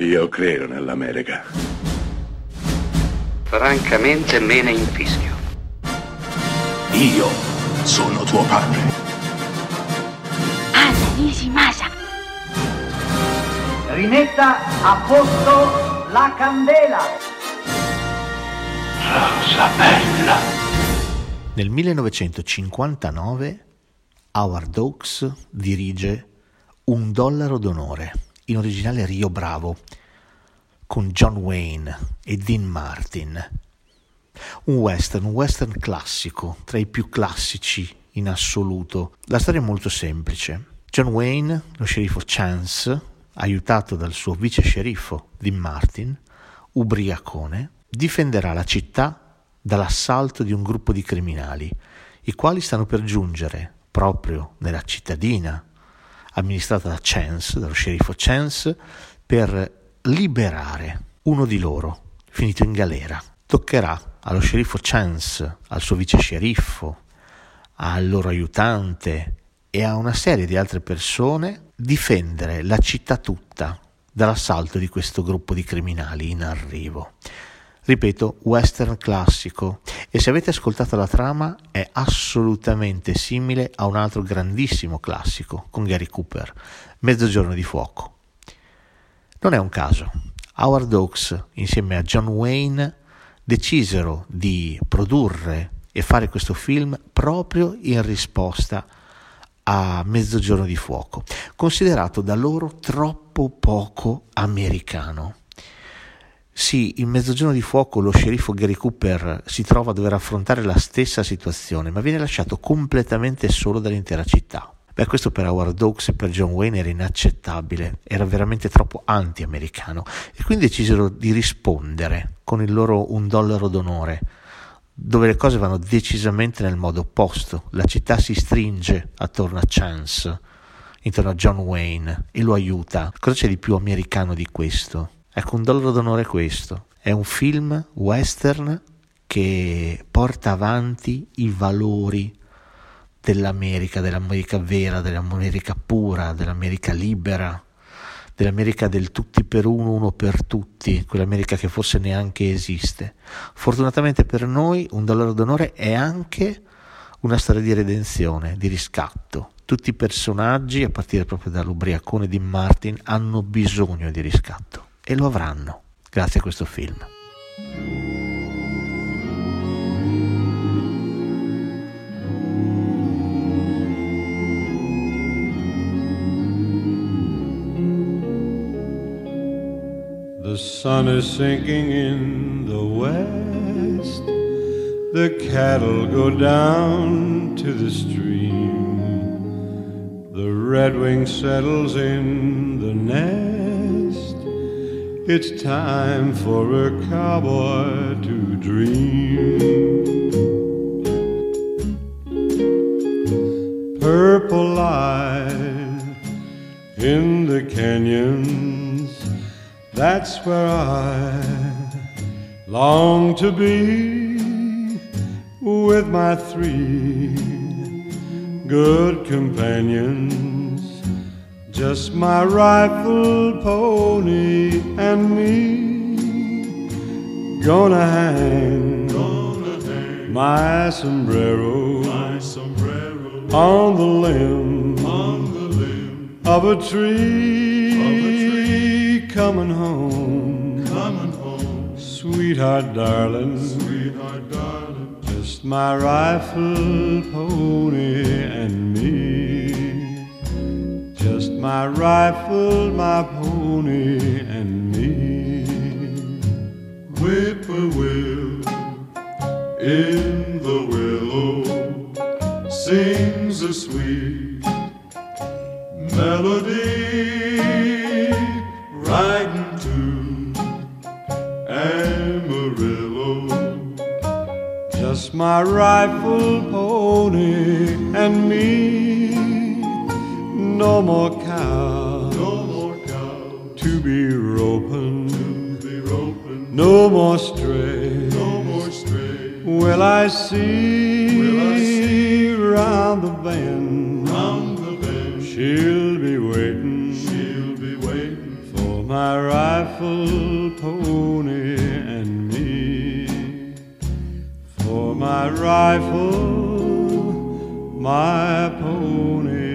Io credo nell'America. Francamente me ne infischio. Io sono tuo padre. Anna Nishimasa. Rimetta a posto la candela. Rosa bella. Nel 1959 Howard Hawks dirige Un dollaro d'onore, in originale Rio Bravo, con John Wayne e Dean Martin. Un western, un western classico, tra i più classici in assoluto. La storia è molto semplice. John Wayne, lo sceriffo Chance, aiutato dal suo vice sceriffo Dean Martin, ubriacone, difenderà la città dall'assalto di un gruppo di criminali, i quali stanno per giungere proprio nella cittadina amministrata da Chance, dallo sceriffo Chance, per liberare uno di loro, finito in galera. Toccherà allo sceriffo Chance, al suo vice sceriffo, al loro aiutante e a una serie di altre persone difendere la città tutta dall'assalto di questo gruppo di criminali in arrivo. Ripeto, western classico e se avete ascoltato la trama è assolutamente simile a un altro grandissimo classico con Gary Cooper, Mezzogiorno di fuoco. Non è un caso. Howard Hawks insieme a John Wayne decisero di produrre e fare questo film proprio in risposta a Mezzogiorno di fuoco, considerato da loro troppo poco americano. Sì, in Mezzogiorno di fuoco lo sceriffo Gary Cooper si trova a dover affrontare la stessa situazione, ma viene lasciato completamente solo dall'intera città. Beh, questo per Howard Hawks e per John Wayne era inaccettabile, era veramente troppo anti-americano e quindi decisero di rispondere con il loro un dollaro d'onore, dove le cose vanno decisamente nel modo opposto. La città si stringe attorno a Chance, intorno a John Wayne e lo aiuta. Cosa c'è di più americano di questo? Ecco, un dollaro d'onore è questo. È un film western che porta avanti i valori dell'America, dell'America vera, dell'America pura, dell'America libera, dell'America del tutti per uno, uno per tutti, quell'America che forse neanche esiste. Fortunatamente per noi un dollaro d'onore è anche una storia di redenzione, di riscatto. Tutti i personaggi, a partire proprio dall'ubriacone di Martin, hanno bisogno di riscatto e lo avranno grazie a questo film. The sun is sinking in the west. The cattle go down to the stream. The redwing settles in the nest. It's time for a cowboy to dream. Purple light in the canyons, that's where I long to be with my three good companions. Just my rifle, pony, and me. Gonna hang, Gonna hang my sombrero, my sombrero on the limb on the limb of a tree. Of a tree. Coming home, coming home. sweetheart, darling. Sweetheart, darling, Just my rifle, pony, and me. My rifle, my pony, and me. whippoorwill in the willow sings a sweet melody right into Amarillo. Just my rifle, pony, and me. No more cow No more cow to be roping, to be roping. no more stray. No more stray Will I see, Will I see round the bend? round the bend. She'll be waiting She'll be waiting for my rifle, pony, and me. For my rifle, my pony,